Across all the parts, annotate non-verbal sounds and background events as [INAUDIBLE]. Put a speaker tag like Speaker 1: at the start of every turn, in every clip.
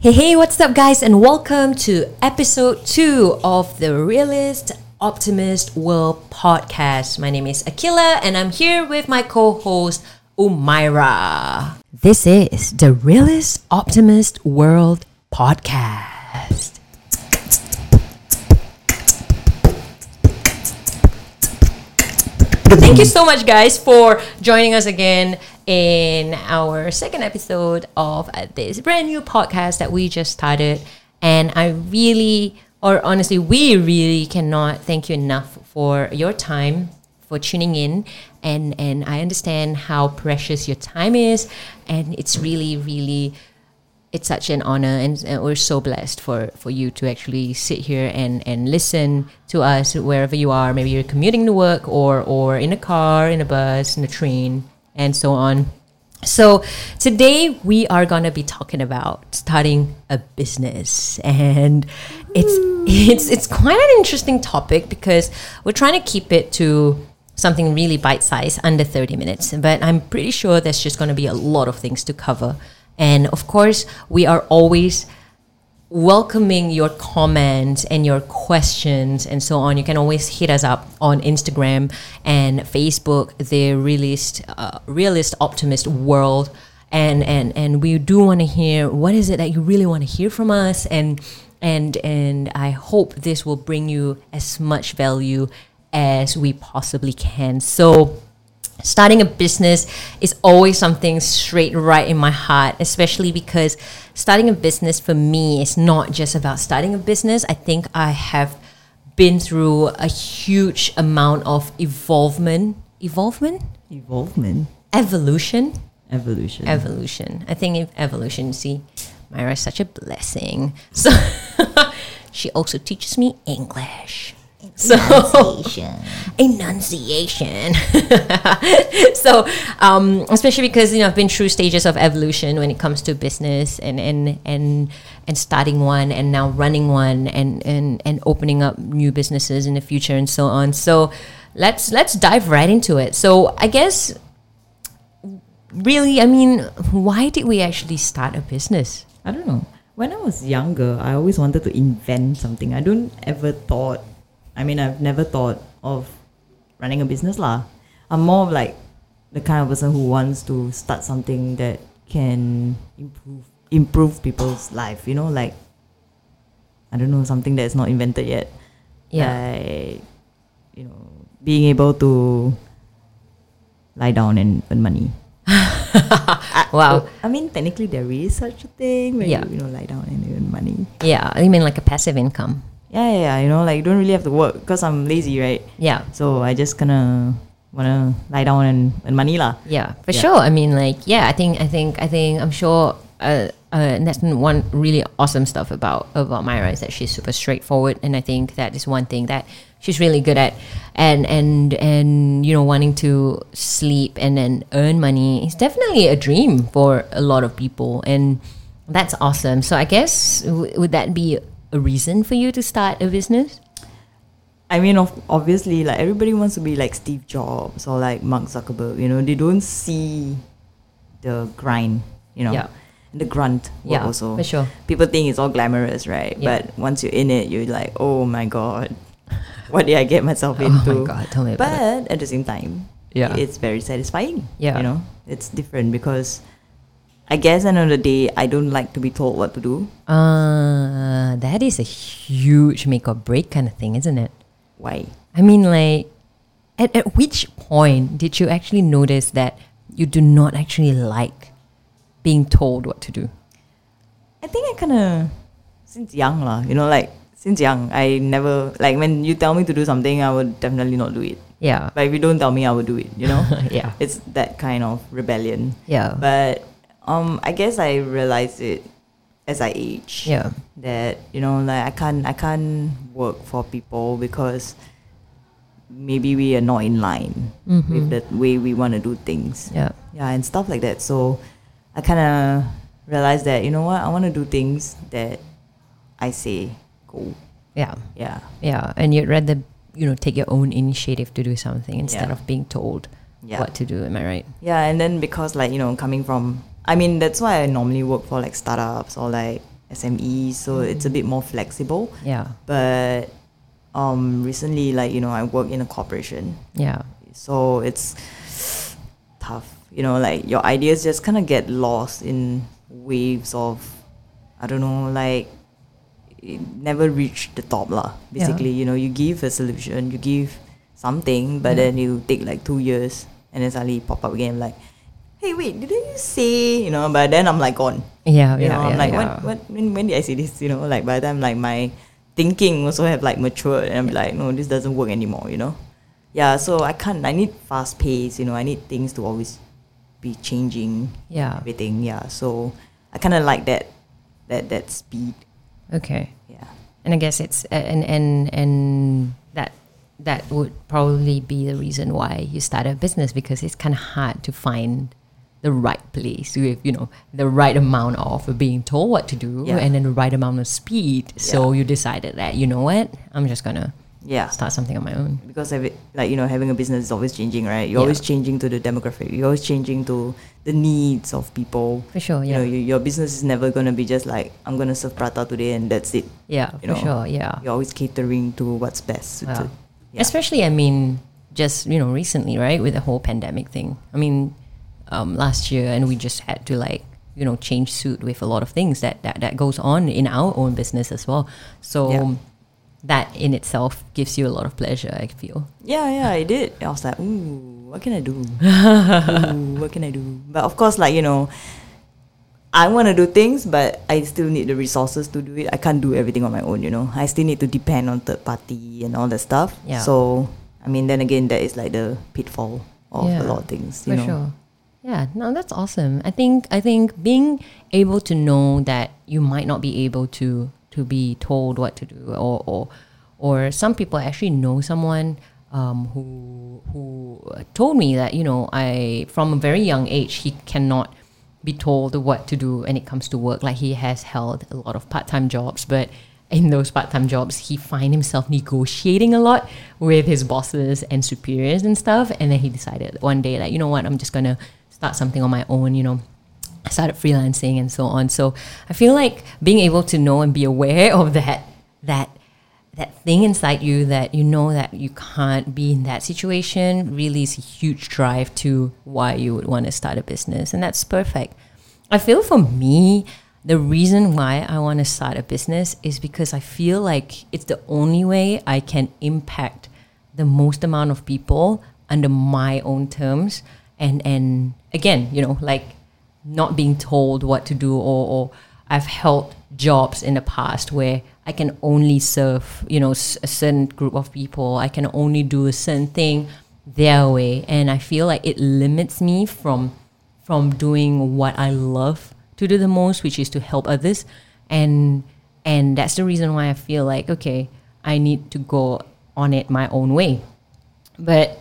Speaker 1: Hey, hey, what's up, guys, and welcome to episode two of the Realist Optimist World podcast. My name is Akila, and I'm here with my co host, Umaira. This is the Realist Optimist World podcast. Thank you so much, guys, for joining us again in our second episode of this brand new podcast that we just started. And I really, or honestly, we really cannot thank you enough for your time, for tuning in. And, and I understand how precious your time is. And it's really, really it's such an honor and, and, we're so blessed for, for you to actually sit here and, and listen to us wherever you are. Maybe you're commuting to work or, or in a car, in a bus, in a train, and so on. So today we are going to be talking about starting a business and it's it's it's quite an interesting topic because we're trying to keep it to something really bite-sized under 30 minutes but I'm pretty sure there's just going to be a lot of things to cover and of course, we are always welcoming your comments and your questions and so on. You can always hit us up on Instagram and Facebook, the realist, uh, realist optimist world. And, and, and we do want to hear what is it that you really want to hear from us and and and I hope this will bring you as much value as we possibly can. So starting a business is always something straight right in my heart, especially because starting a business for me is not just about starting a business. I think I have been through a huge amount of evolvement. Evolvement?
Speaker 2: Evolvement.
Speaker 1: Evolution.
Speaker 2: Evolution.
Speaker 1: Evolution. I think if evolution, see, Myra is such a blessing. So [LAUGHS] she also teaches me English. So enunciation. [LAUGHS] enunciation. [LAUGHS] so, um, especially because you know I've been through stages of evolution when it comes to business and and and and starting one and now running one and and and opening up new businesses in the future and so on. So, let's let's dive right into it. So, I guess really, I mean, why did we actually start a business?
Speaker 2: I don't know. When I was younger, I always wanted to invent something. I don't ever thought I mean, I've never thought of running a business lah. I'm more of like the kind of person who wants to start something that can improve improve people's life. You know, like I don't know something that's not invented yet.
Speaker 1: Yeah.
Speaker 2: Like, you know, being able to lie down and earn money. [LAUGHS]
Speaker 1: wow.
Speaker 2: I mean, technically there is such a thing where
Speaker 1: Yeah.
Speaker 2: you, you know lie down and earn money.
Speaker 1: Yeah, I mean like a passive income.
Speaker 2: Yeah, yeah, yeah. You know, like you don't really have to work because I'm lazy, right?
Speaker 1: Yeah.
Speaker 2: So I just kinda wanna lie down and money lah.
Speaker 1: Yeah, for
Speaker 2: Yeah.
Speaker 1: sure. I mean, like, yeah, I think, I think, I think, I'm sure. Uh, uh, that's one really awesome stuff about about Myra is that she's super straightforward, and I think that is one thing that she's really good at. And and and you know, wanting to sleep and then earn money is definitely a dream for a lot of people, and that's awesome. So I guess w- would that be a reason for you to start a business?
Speaker 2: I mean, of, obviously, like everybody wants to be like Steve Jobs or like Mark Zuckerberg. You know, they don't see the grind. You know,
Speaker 1: Yeah.
Speaker 2: the grunt work
Speaker 1: Yeah,
Speaker 2: also.
Speaker 1: for sure.
Speaker 2: People think it's all glamorous, right?
Speaker 1: Yeah.
Speaker 2: But once you're in it, you're like, oh my god, [LAUGHS] what did I get myself into? [LAUGHS]
Speaker 1: Oh my god, tell me about it.
Speaker 2: But at the same time,
Speaker 1: Yeah.
Speaker 2: it's very satisfying.
Speaker 1: Yeah.
Speaker 2: you know, it's different because I guess at the end of the day, I don't like to be told what to do.
Speaker 1: Uh, that is a huge make or break kind of thing, isn't it?
Speaker 2: Why?
Speaker 1: I mean, like, at, at which point did you actually notice that you do not actually like being told what to do?
Speaker 2: I think I kind of since young lah, you know, like since young, I never like when you tell me to do something, I would definitely not do it.
Speaker 1: Yeah.
Speaker 2: But if you don't tell me, I will do it. You know, [LAUGHS]
Speaker 1: Yeah.
Speaker 2: it's that kind of rebellion.
Speaker 1: Yeah.
Speaker 2: But um, I guess I realized it as I age.
Speaker 1: Yeah.
Speaker 2: That you know, like I can't, I can't work for people because maybe we are not in line
Speaker 1: Mhm.
Speaker 2: with the way we want to do things.
Speaker 1: Yeah.
Speaker 2: Yeah, and stuff like that. So I kind of realized that you know what, I want to do things that I say go.
Speaker 1: Yeah.
Speaker 2: Yeah.
Speaker 1: Yeah. And you'd rather, you know, take your own initiative to do something instead
Speaker 2: Yeah.
Speaker 1: of being told
Speaker 2: Yeah.
Speaker 1: what to do. Am I right?
Speaker 2: Yeah, and then because like you know coming from, I mean that's why I normally work for like startups or like SME, so it's a bit more flexible.
Speaker 1: Yeah.
Speaker 2: But um, recently, like you know, I work in a corporation,
Speaker 1: Yeah.
Speaker 2: so it's tough. You know, like your ideas just kind of get lost in waves of, I don't know, like it never reach the top lah.
Speaker 1: Yeah.
Speaker 2: Basically, you know, you give a solution, you give something, but
Speaker 1: Yeah.
Speaker 2: then you take like two years, and then suddenly pop up again like, hey, wait, didn't you say? You know, but then I'm like gone.
Speaker 1: Yeah.
Speaker 2: You
Speaker 1: yeah.
Speaker 2: know,
Speaker 1: yeah,
Speaker 2: I'm like,
Speaker 1: yeah.
Speaker 2: what, what, when, when did I say this? You know, like by the time like my thinking also have like matured, and I'm like, no, this doesn't work anymore. You know, yeah. So I can't. I need fast pace. You know, I need things to always be changing.
Speaker 1: Yeah.
Speaker 2: Everything. Yeah. So I kind of like that, that that speed.
Speaker 1: Okay.
Speaker 2: Yeah.
Speaker 1: And I guess it's and and and that that would probably be the reason why you start a business because it's kind of hard to find the right place with you know the right amount of being told what to do
Speaker 2: Yeah.
Speaker 1: and then the right amount of speed. So you decided that you know what I'm just gonna
Speaker 2: Yeah.
Speaker 1: start something on my own.
Speaker 2: Because of it, like you know, having a business is always changing, right? You're
Speaker 1: Yeah.
Speaker 2: always changing to the demographic. You're always changing to the needs of people.
Speaker 1: For sure,
Speaker 2: You
Speaker 1: yeah,
Speaker 2: know, you, your business is never gonna be just like I'm gonna serve prata today and that's it.
Speaker 1: yeah,
Speaker 2: you
Speaker 1: for
Speaker 2: know,
Speaker 1: sure, yeah.
Speaker 2: You're always catering to what's best.
Speaker 1: Wow.
Speaker 2: Yeah.
Speaker 1: Especially, I mean, just you know, recently, right, with the whole pandemic thing. I mean, um, last year, and we just had to like you know change suit with a lot of things that that, that goes on in our own business as well. So
Speaker 2: Yeah.
Speaker 1: that in itself gives you a lot of pleasure. I feel.
Speaker 2: Yeah, yeah, I did. I was like, ooh, what can I do? [LAUGHS] ooh, what can I do? But of course, like you know, I want to do things, but I still need the resources to do it. I can't do everything on my own. You know, I still need to depend on third party and all that stuff.
Speaker 1: Yeah.
Speaker 2: So, I mean, then again, that is like the pitfall of
Speaker 1: Yeah,
Speaker 2: a lot of things.
Speaker 1: For
Speaker 2: You know.
Speaker 1: sure. Yeah, no, that's awesome. I think I think being able to know that you might not be able to to be told what to do, or or, or some people actually know someone um, who who told me that you know I from a very young age he cannot be told what to do when it comes to work. Like he has held a lot of part time jobs, but in those part time jobs, he find himself negotiating a lot with his bosses and superiors and stuff. And then he decided one day, like, you know what, I'm just gonna start something on my own. You know, I started freelancing and so on. So I feel like being able to know and be aware of that that that thing inside you that you know that you can't be in that situation really is a huge drive to why you would want to start a business and that's perfect i feel for me the reason why i want to start a business is because i feel like it's the only way i can impact the most amount of people under my own terms and and again you know like not being told what to do or, or I've held jobs in the past where I can only serve, you know, a certain group of people. I can only do a certain thing their way, and I feel like it limits me from from doing what I love to do the most, which is to help others, and and that's the reason why I feel like okay, I need to go on it my own way. But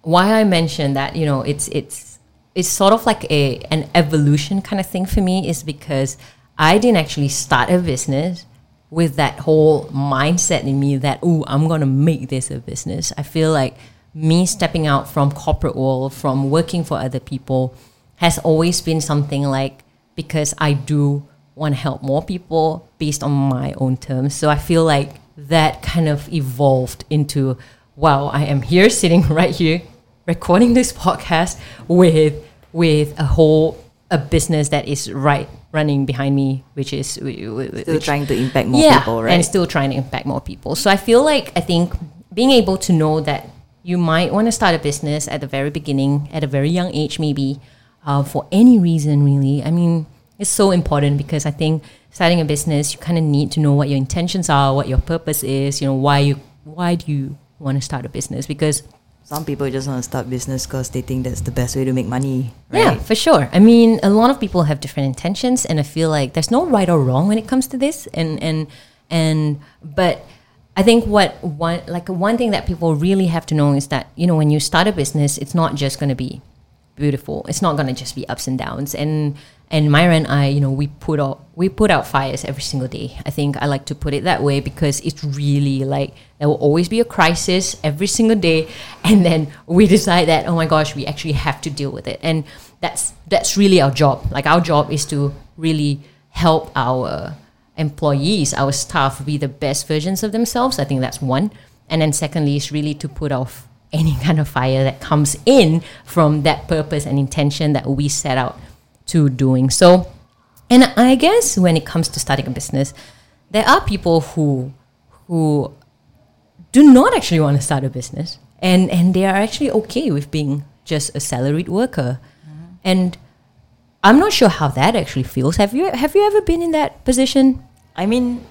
Speaker 1: why I mentioned that, you know, it's it's it's sort of like a an evolution kind of thing for me is because I didn't actually start a business with that whole mindset in me that oh I'm gonna make this a business. I feel like me stepping out from corporate world, from working for other people, has always been something like because I do want to help more people based on my own terms. So I feel like that kind of evolved into wow, I am here sitting [LAUGHS] right here recording this podcast with with a whole a business that is right running behind me, which is
Speaker 2: Still
Speaker 1: which,
Speaker 2: trying to impact more
Speaker 1: yeah,
Speaker 2: people, right?
Speaker 1: and still trying to impact more people. So I feel like I think being able to know that you might want to start a business at the very beginning, at a very young age, maybe uh, for any reason, really. I mean, it's so important because I think starting a business, you kind of need to know what your intentions are, what your purpose is. You know, why you why do you want to start a business? Because
Speaker 2: Some people just want to start business because they think that's the best way to make money, Right?
Speaker 1: Yeah, for sure. I mean, a lot of people have different intentions, and I feel like there's no right or wrong when it comes to this. And and and but I think what one like one thing that people really have to know is that you know when you start a business, it's not just going to be beautiful. It's not going to just be ups and downs. And and Myra and I, you know, we put out we put out fires every single day. I think I like to put it that way because it's really like there will always be a crisis every single day, [LAUGHS] and then we decide that oh my gosh, we actually have to deal with it. And that's that's really our job. Like our job is to really help our employees, our staff, be the best versions of themselves. I think that's one. And then secondly, is really to put off [LAUGHS] any kind of fire that comes in from that purpose and intention that we set out to doing. So, and I guess when it comes to starting a business, there are people who who do not actually want to start a business and and they are actually okay with being just a salaried worker. And I'm not sure how that actually feels. Have you have you ever been in that position?
Speaker 2: I mean,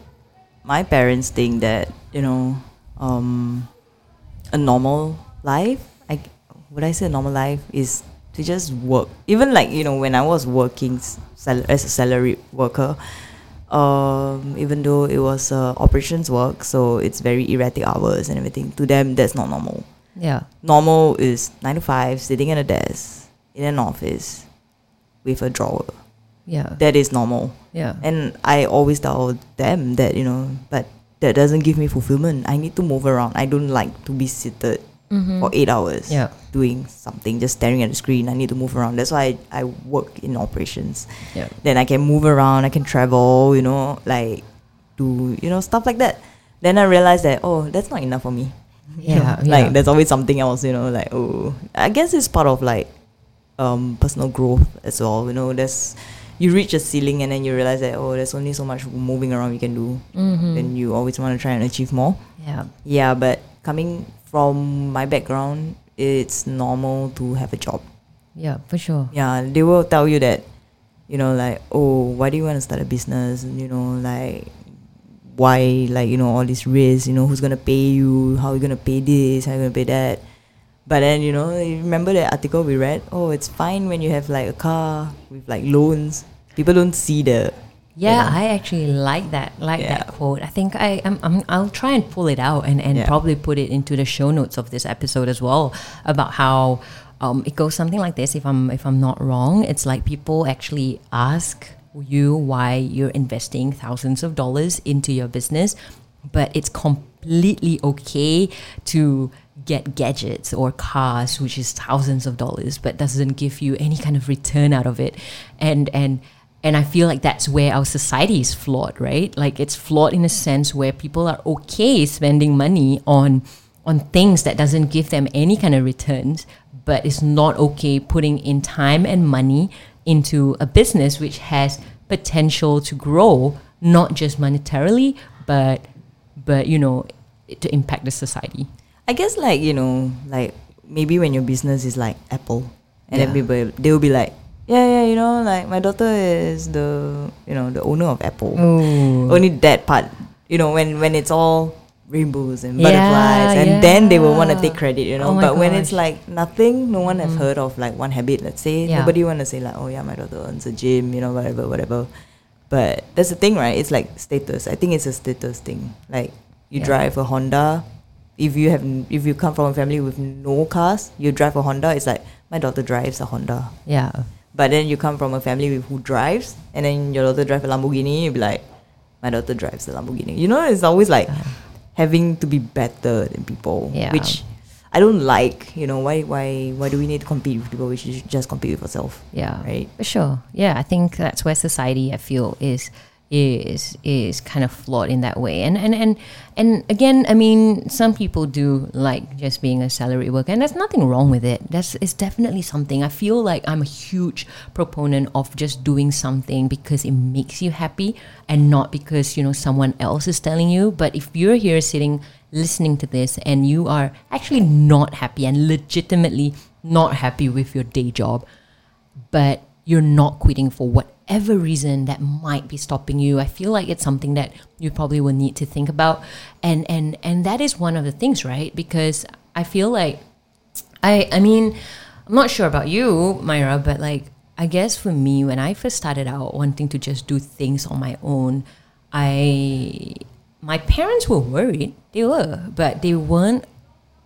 Speaker 2: my parents think that you know, um, a normal life. I would I say a normal life is to just work. Even like you know, when I was working sal- as a salary worker, um, even though it was uh, operations work, so it's very erratic hours and everything. To them, that's not normal.
Speaker 1: Yeah.
Speaker 2: Normal is nine to five, sitting at a desk in an office with a drawer.
Speaker 1: Yeah.
Speaker 2: That is normal.
Speaker 1: Yeah.
Speaker 2: And I always tell them that, you know, but that doesn't give me fulfillment. I need to move around. I don't like to be seated for eight hours
Speaker 1: Yeah.
Speaker 2: doing something, just staring at the screen. I need to move around. That's why I, I work in operations.
Speaker 1: Yeah.
Speaker 2: Then I can move around, I can travel, you know, like do, you know, stuff like that. Then I realized that, oh, that's not enough for me. Know, [LAUGHS]
Speaker 1: Yeah, [LAUGHS]
Speaker 2: Like there's always something else, you know, like, oh, I guess it's part of like um, personal growth as well. You know, there's you reach a ceiling and then you realize that oh, there's only so much moving around you can do.
Speaker 1: Mm-hmm.
Speaker 2: Then you always want to try and achieve more.
Speaker 1: Yeah.
Speaker 2: Yeah, but coming from my background, it's normal to have a job.
Speaker 1: Yeah, for sure.
Speaker 2: Yeah, they will tell you that, you know, like oh, why do you want to start a business? And, You know, like why, like you know, all these risks. You know, who's gonna pay you? How are you gonna pay this? How are you gonna pay that? But then you know, you remember that article we read? Oh, it's fine when you have like a car with like loans. People don't see the
Speaker 1: Yeah,
Speaker 2: know.
Speaker 1: I actually like that. Like that quote. I think I I'm, I'm I'll try and pull it out and, and
Speaker 2: Yeah.
Speaker 1: probably put it into the show notes of this episode as well about how um, it goes something like this. If I'm if I'm not wrong, it's like people actually ask you why you're investing thousands of dollars into your business, but it's completely okay to get gadgets or cars which is thousands of dollars but doesn't give you any kind of return out of it and and and I feel like that's where our society is flawed, right? Like it's flawed in a sense where people are okay spending money on on things that doesn't give them any kind of returns, but it's not okay putting in time and money into a business which has potential to grow, not just monetarily, but but you know, to impact the society.
Speaker 2: I guess like you know, like maybe when your business is like Apple, and then people they will be like, yeah, yeah, you know, like my daughter is the you know the owner of Apple.
Speaker 1: Oh.
Speaker 2: Only that part, you know, when when it's all rainbows and
Speaker 1: Yeah,
Speaker 2: butterflies, and then they will want to take credit, you know.
Speaker 1: Oh
Speaker 2: but when it's like nothing, no one have mm-hmm. heard of like one habit. Let's say
Speaker 1: Yeah.
Speaker 2: nobody want to say like, oh yeah, my daughter owns a gym, you know, whatever, whatever. But that's the thing, right? It's like status. I think it's a status thing. Like you
Speaker 1: Yeah.
Speaker 2: drive a Honda, if you have if you come from a family with no cars, you drive a Honda. It's like my daughter drives a Honda.
Speaker 1: Yeah.
Speaker 2: But then you come from a family with who drives, and then your daughter drives a Lamborghini. You'd be like, my daughter drives a Lamborghini. You know, it's always like having to be better than people,
Speaker 1: Yeah.
Speaker 2: which I don't like. You know, why why why do we need to compete with people? We should just compete with ourselves.
Speaker 1: Yeah,
Speaker 2: Right.
Speaker 1: For sure. Yeah, I think that's where society I feel is is is kind of flawed in that way. And and and and again, I mean, some people do like just being a salary worker, and there's nothing wrong with it. That's it's definitely something. I feel like I'm a huge proponent of just doing something because it makes you happy and not because you know someone else is telling you. But if you're here sitting listening to this and you are actually not happy and legitimately not happy with your day job but you're not quitting for whatever reason that might be stopping you i feel like it's something that you probably will need to think about. And and and that is one of the things right? Because i feel like i i mean i'm not sure about you myra but like i guess for me when i first started out wanting to just do things on my own i my parents were worried. They were but they weren't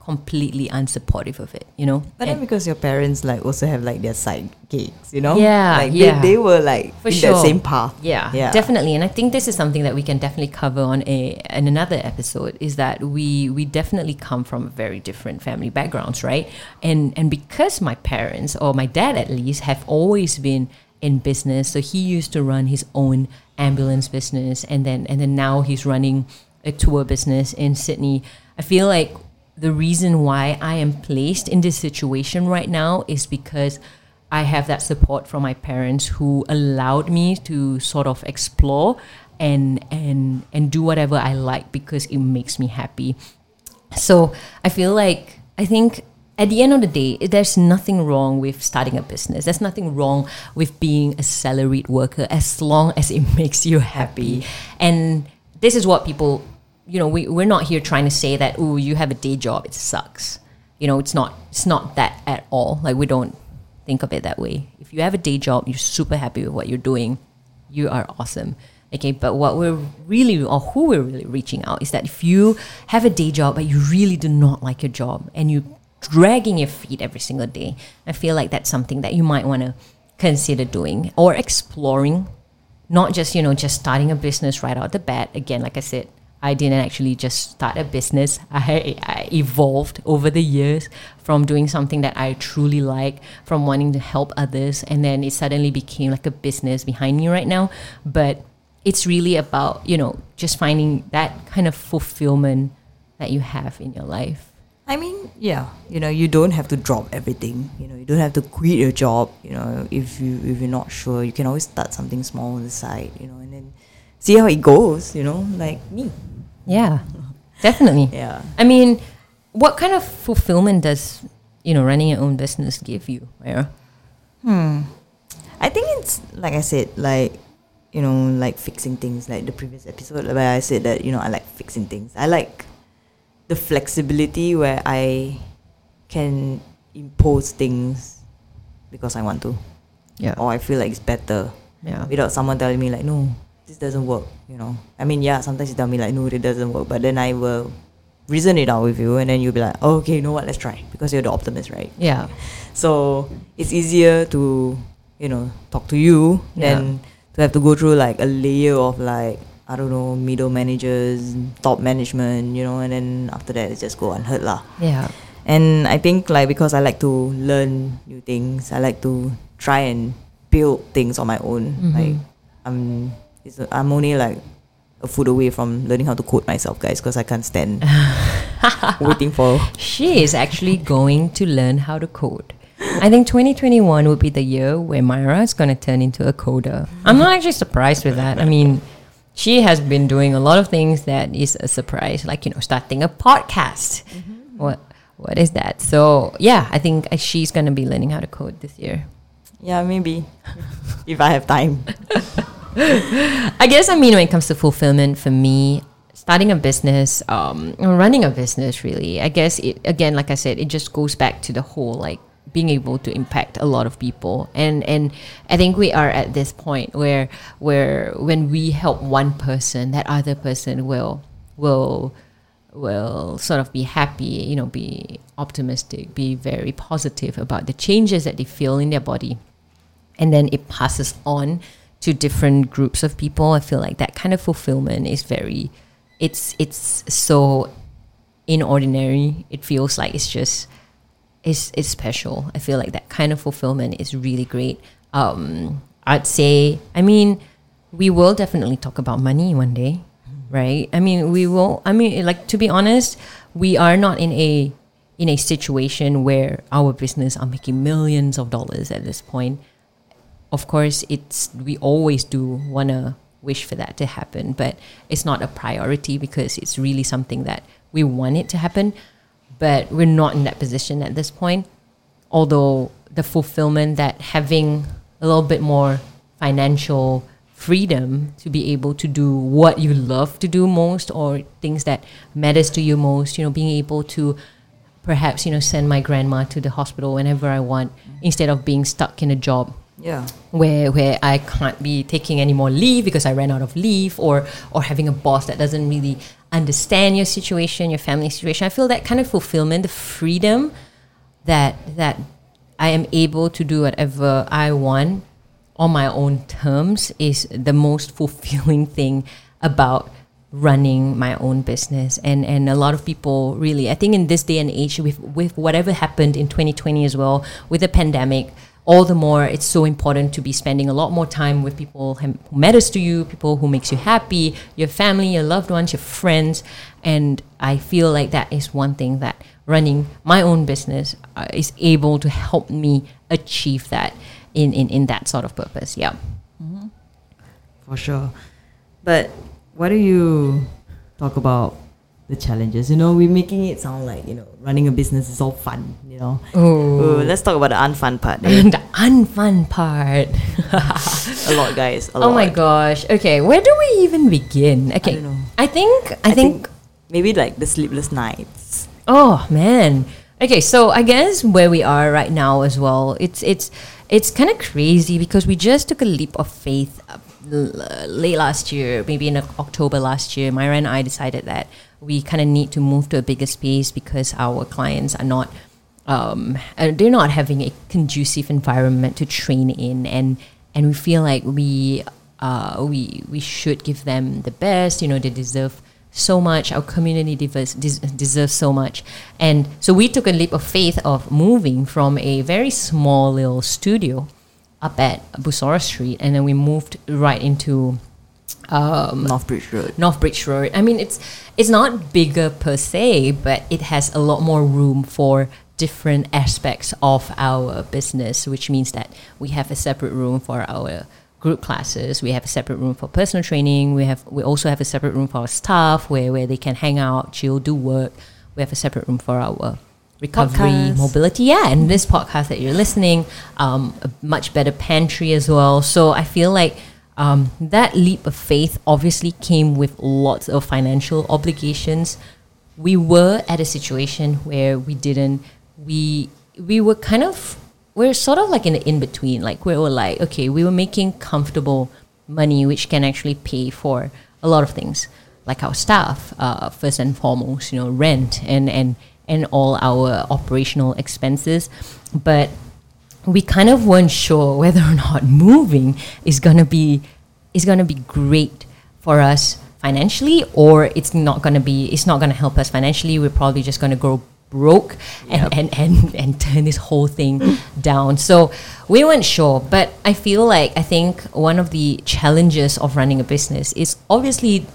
Speaker 1: completely unsupportive of it you know
Speaker 2: But
Speaker 1: And-
Speaker 2: then because your parents like also have like their side gigs, you know?
Speaker 1: Yeah,
Speaker 2: Like
Speaker 1: yeah.
Speaker 2: They, they were like
Speaker 1: For
Speaker 2: in
Speaker 1: sure.
Speaker 2: that same path.
Speaker 1: Yeah,
Speaker 2: Yeah.
Speaker 1: definitely. And I think this is something that we can definitely cover on a in another episode. Is that we we definitely come from very different family backgrounds, right? And and because my parents or my dad at least have always been in business. So he used to run his own ambulance business, and then and then now he's running a tour business in Sydney. I feel like the reason why I am placed in this situation right now is because I have that support from my parents who allowed me to sort of explore and and and do whatever I like because it makes me happy. So I feel like I think at the end of the day, there's nothing wrong with starting a business. There's nothing wrong with being a salaried worker as long as it [LAUGHS] makes you happy. And this is what people, you know, we, we're not here trying to say that, oh, you have a day job, it sucks. You know, it's not it's not that at all. Like we don't think of it that way. If you have a day job, you're super happy with what you're doing, you are awesome. Okay, but what we're really or who we're really reaching out is that if you have a day job but you really do not like your job and you're dragging your feet every single day, I feel like that's something that you might want to consider doing or exploring. Not just, you know, just starting a business right out the bat. Again, like I said, I didn't actually just start a business. I, I evolved over the years from doing something that I truly like, from wanting to help others, and then it suddenly became like a business behind me right now. But it's really about, you know, just finding that kind of fulfillment that you have in your life.
Speaker 2: I mean, yeah, you know, you don't have to drop everything. You know, you don't have to quit your job. You know, if you if you're not sure, you can always start something small on the side. You know, and then see how it goes. You know, like me.
Speaker 1: Yeah, definitely.
Speaker 2: Yeah.
Speaker 1: I mean, what kind of fulfillment does you know running your own business give you? Yeah. Hmm.
Speaker 2: I think it's like I said, like you know, like fixing things. Like the previous episode where I said that you know I like fixing things. I like the flexibility where I can impose things because I want to,
Speaker 1: Yeah.
Speaker 2: or I feel like it's better
Speaker 1: Yeah.
Speaker 2: without someone telling me like no, this doesn't work. You know, I mean yeah, sometimes you tell me like no, it doesn't work, but then I will reason it out with you, and then you'll be like, oh, okay, you know what, let's try because you're the optimist, right?
Speaker 1: Yeah.
Speaker 2: So it's easier to, you know, talk to you
Speaker 1: Yeah.
Speaker 2: than to have to go through like a layer of like, I don't know, middle managers, top management, you know, and then after that it just go unheard lah.
Speaker 1: Yeah.
Speaker 2: And I think like because I like to learn new things, I like to try and build things on my own. Mm-hmm. Like I'm, it's, I'm only like a foot away from learning how to code myself, guys, because I can't stand [LAUGHS] waiting for
Speaker 1: She is actually going to learn how to code. I think 2021 would be the year where Myra is going to turn into a coder. I'm not actually surprised with that. I mean, she has been doing a lot of things that is a surprise, like you know, starting a podcast. Mm-hmm. What what is that? So yeah, I think she's going to be learning how to code this year.
Speaker 2: Yeah, maybe if I have time. [LAUGHS] [LAUGHS]
Speaker 1: I guess I mean when it comes to fulfillment for me, starting a business, um, running a business really, I guess it again, like I said, it just goes back to the whole like being able to impact a lot of people. And and I think we are at this point where where when we help one person, that other person will will will sort of be happy, you know, be optimistic, be very positive about the changes that they feel in their body and then it passes on to different groups of people i feel like that kind of fulfillment is very it's it's so inordinary. It feels like it's just it's it's special. I feel like that kind of fulfillment is really great. Um i'd say i mean we will definitely talk about money one day right? I mean we will i mean like to be honest we are not in a in a situation where our business are making millions of dollars at this point of course it's we always do want to wish for that to happen but it's not a priority because it's really something that we want it to happen. But we're not in that position at this point although the fulfillment that having a little bit more financial freedom to be able to do what you love to do most or things that matters to you most you know being able to perhaps you know send my grandma to the hospital whenever i want instead of being stuck in a job
Speaker 2: Yeah.
Speaker 1: where where I can't be taking any more leave because I ran out of leave or or having a boss that doesn't really understand your situation, your family situation. I feel that kind of fulfillment, the freedom that that I am able to do whatever I want on my own terms is the most fulfilling [LAUGHS] thing about running my own business and and a lot of people really I think in this day and age with with whatever happened in 2020 as well with the pandemic all the more it's so important to be spending a lot more time with people who matters to you, people who makes you happy, your family, your loved ones, your friends, and I feel like that is one thing that running my own business uh, is able to help me achieve that in, in, in that sort of purpose. Yeah.
Speaker 2: For sure. But what do you talk about the challenges? You know, we're making it sound like, you know, running a business is all fun, you know.
Speaker 1: Oh.
Speaker 2: Ooh, let's talk about the unfun part. eh? [LAUGHS]
Speaker 1: the unfun part. [LAUGHS]
Speaker 2: a lot, guys. A
Speaker 1: oh my gosh. Okay, where do we even begin? Okay.
Speaker 2: don't know.
Speaker 1: I think I, think
Speaker 2: maybe like the sleepless nights.
Speaker 1: Oh man. Okay, so I guess where we are right now as well, it's it's it's kind of crazy because we just took a leap of faith late last year, maybe in October last year. Myra and I decided that we kind of need to move to a bigger space because our clients are not um, uh, they're not having a conducive environment to train in, and and we feel like we uh, we we should give them the best. You know, they deserve so much. Our community diverse, des- deserves so much, and so we took a leap of faith of moving from a very small little studio up at Bussorah Street, and then we moved right into um,
Speaker 2: Northbridge Road.
Speaker 1: Northbridge Road. I mean, it's it's not bigger per se, but it has a lot more room for different aspects of our business, which means that we have a separate room for our group classes. We have a separate room for personal training. We have we also have a separate room for our staff where, where they can hang out, chill, do work. We have a separate room for our recovery,
Speaker 2: Podcast.
Speaker 1: mobility. Yeah, and this podcast that you're listening, um, a much better pantry as well. So I feel like um, that leap of faith obviously came with lots of financial obligations. We were at a situation where we didn't. We we were kind of we're sort of like in the in between. Like we were like okay, we were making comfortable money, which can actually pay for a lot of things, like our staff, uh, first and foremost, you know, rent and and and all our operational expenses, but we kind of weren't sure whether or not [LAUGHS] moving is gonna be is gonna be great for us financially or it's not gonna be it's not gonna help us financially. We're probably just gonna go broke and, and, and, [LAUGHS] and turn this whole thing down. So we weren't sure. But I feel like I think one of the challenges of running a business is obviously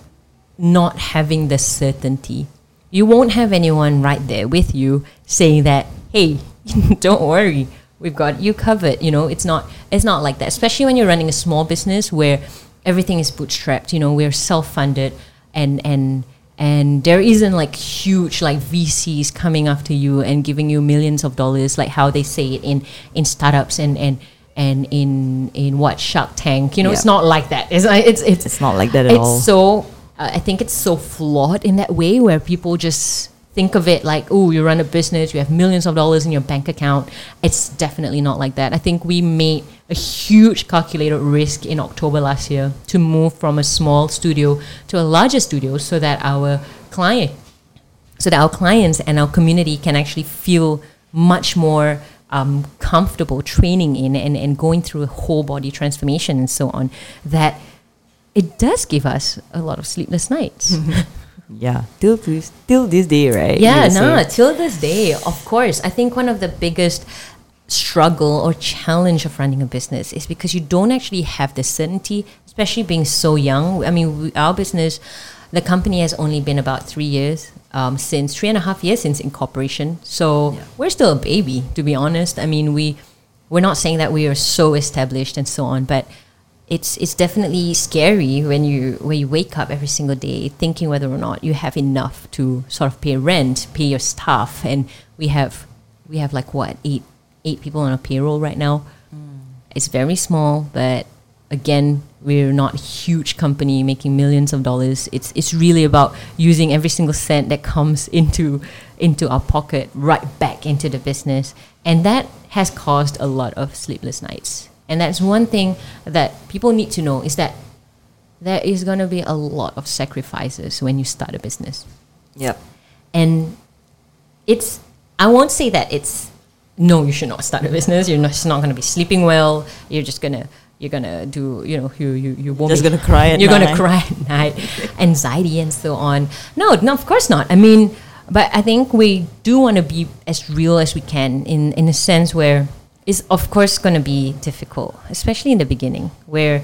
Speaker 1: not having the certainty. You won't have anyone right there with you saying that, hey, [LAUGHS] don't worry, we've got you covered. You know, it's not it's not like that. Especially when you're running a small business where everything is bootstrapped. You know, we're self funded and and and there isn't like huge like VCs coming after you and giving you millions of dollars like how they say it in in startups and and and in in what Shark Tank. You know, it's not like that. It's it's it's
Speaker 2: It's not like that at
Speaker 1: it's
Speaker 2: all.
Speaker 1: so uh, I think it's so flawed in that way where people just think of it like, oh, you run a business, you have millions of dollars in your bank account. It's definitely not like that. I think we made a huge calculated risk in October last year to move from a small studio to a larger studio so that our client so that our clients and our community can actually feel much more um, comfortable training in and, and going through a whole body transformation and so on that it does give us a lot of sleepless nights [LAUGHS]
Speaker 2: Yeah, till this, till this day, right?
Speaker 1: yeah no till this day of course i think one of the biggest struggle or challenge of running a business is because you don't actually have the certainty especially being so young i mean we, our business the company has only been about three years um, since three and a half years since incorporation so
Speaker 2: Yeah.
Speaker 1: we're still a baby to be honest i mean we we're not saying that we are so established and so on but it's it's definitely scary when you when you wake up every single day thinking whether or not you have enough to sort of pay rent, pay your staff, and we have we have like what eight eight people on a payroll right now. Hmm. It's very small, but again, we're not a huge company making millions of dollars. It's it's really about using every single cent that comes [LAUGHS] into into our pocket right back into the business, and that has caused a lot of sleepless nights. And that's one thing that people need to know is that there is going to be a lot of sacrifices when you start a business.
Speaker 2: Yep.
Speaker 1: and it's i won't say that it's no you should not start a business. You're not, just not going to be sleeping well. You're just going to you're going to do you know you you, you won't
Speaker 2: Just gonna cry at
Speaker 1: you're going to cry at night. [LAUGHS] Anxiety and so on. No no of course not. I mean but i think we do want to be as real as we can in in a sense where is of course going to be difficult, especially in the beginning where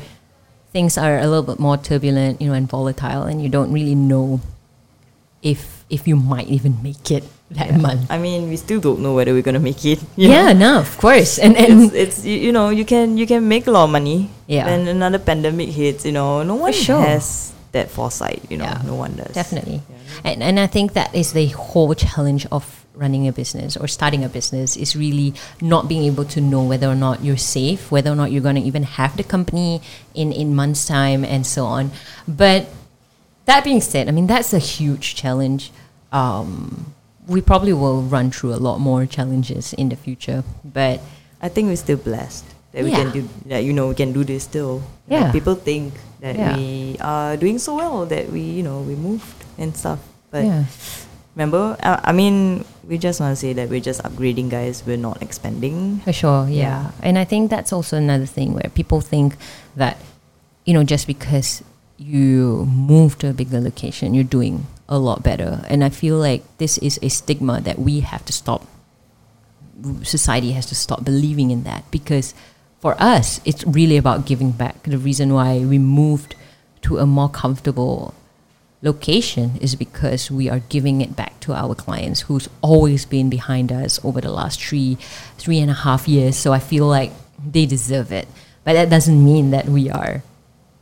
Speaker 1: things are a little bit more turbulent, you know, and volatile, and you don't really know if if you might even make it that month.
Speaker 2: I mean, we still don't know whether we're gonna make it. [LAUGHS]
Speaker 1: Yeah,
Speaker 2: know?
Speaker 1: no, of course, and and
Speaker 2: it's, it's you, you know you can you can make a lot of money.
Speaker 1: Yeah.
Speaker 2: and another pandemic hits. You know, no one
Speaker 1: sure.
Speaker 2: has that foresight. You know,
Speaker 1: Yeah,
Speaker 2: no one does.
Speaker 1: Definitely. And, and I think that is the whole challenge of running a business or starting a business is really not being able to know whether or not you're safe, whether or not you're going to even have the company in, in months' time and so on. But that being said, I mean, that's a huge challenge. Um, we probably will run through a lot more challenges in the future. But
Speaker 2: I think we're still blessed that we
Speaker 1: Yeah.
Speaker 2: can do that. You know, we can do this still. Like,
Speaker 1: Yeah.
Speaker 2: people think that
Speaker 1: Yeah.
Speaker 2: we are doing so well that we you know we moved and stuff. But
Speaker 1: yeah.
Speaker 2: remember, I, I mean, we just want to say that we're just upgrading, guys. We're not expanding.
Speaker 1: For sure, yeah.
Speaker 2: Yeah.
Speaker 1: And I think that's also another thing where people think that, you know, just because you move to a bigger location, you're doing a lot better. And I feel like this is a stigma that we have to stop. Society has to stop believing in that because for us, it's really about giving back. The reason why we moved to a more comfortable location is because we are giving it back to our clients who's always been behind us over the last three three and a half years. So i feel like they deserve it. But that doesn't mean that we are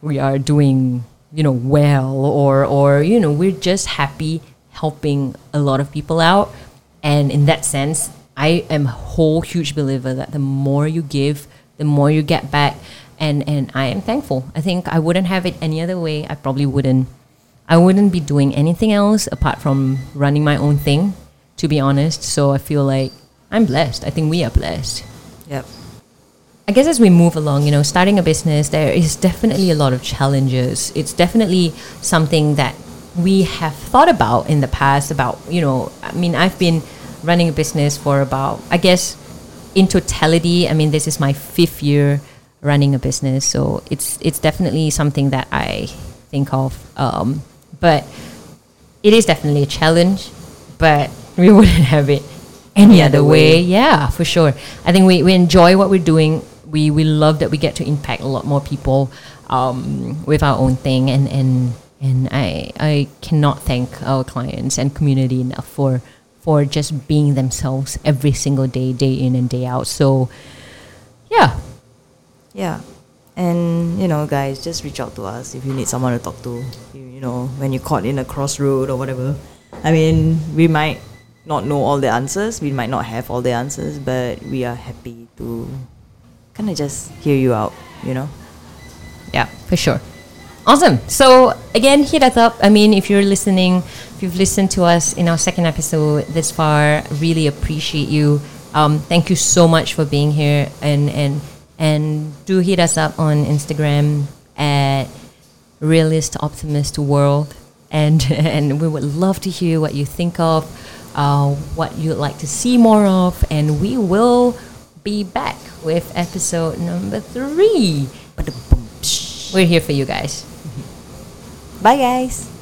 Speaker 1: we are doing you know well or or you know we're just happy helping a lot of people out. And in that sense i am a whole huge believer that the more you give the more you get back and and i am thankful i think i wouldn't have it any other way i probably wouldn't I wouldn't be doing anything else apart from running my own thing, to be honest. So I feel like I'm blessed. I think we are blessed.
Speaker 2: Yep.
Speaker 1: I guess as we move along, you know, starting a business, there is definitely a lot of challenges. It's definitely something that we have thought about in the past about, you know, I mean, I've been running a business for about, I guess, in totality, I mean, this is my fifth year running a business. So it's, it's definitely something that I think of. Um, but it is definitely a challenge, but [LAUGHS] we wouldn't have it any other way. Yeah, for sure. I think we, we enjoy what we're doing. We, we love that we get to impact a lot more people um, with our own thing. And, and, and I, I cannot thank our clients and community enough for, for just being themselves every single day, day in and day out. So, yeah,
Speaker 2: Yeah. And you know, guys, just reach out to us if you need someone to talk to. You, you know, when you're caught in a crossroad or whatever. I mean, we might not know all the answers. We might not have all the answers, but we are happy to kind of just hear you out. You know.
Speaker 1: Yeah, for sure. Awesome. So again, hit us up. I mean, if you're listening, if you've listened to us in our second episode this far, really appreciate you. Um, thank you so much for being here, and and and do hit us up on Instagram at Realist Optimist World, and [LAUGHS] and we would love to hear what you think of, uh, what you'd like to see more of, and we will be back with episode number three. We're here for you guys.
Speaker 2: Bye, guys.